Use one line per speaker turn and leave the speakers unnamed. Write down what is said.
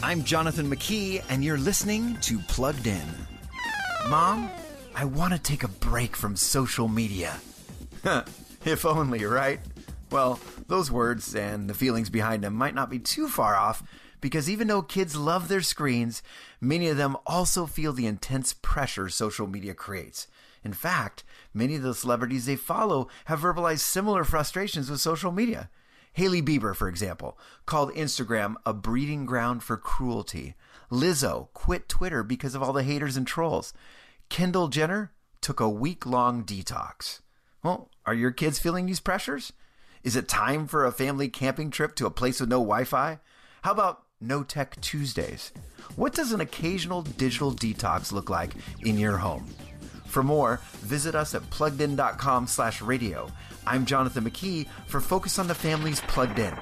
I'm Jonathan McKee, and you're listening to Plugged In. Mom, I want to take a break from social media. if only, right? Well, those words and the feelings behind them might not be too far off because even though kids love their screens, many of them also feel the intense pressure social media creates. In fact, many of the celebrities they follow have verbalized similar frustrations with social media. Hailey Bieber, for example, called Instagram a breeding ground for cruelty. Lizzo quit Twitter because of all the haters and trolls. Kendall Jenner took a week long detox. Well, are your kids feeling these pressures? Is it time for a family camping trip to a place with no Wi Fi? How about No Tech Tuesdays? What does an occasional digital detox look like in your home? For more, visit us at pluggedin.com slash radio. I'm Jonathan McKee for Focus on the Family's Plugged In.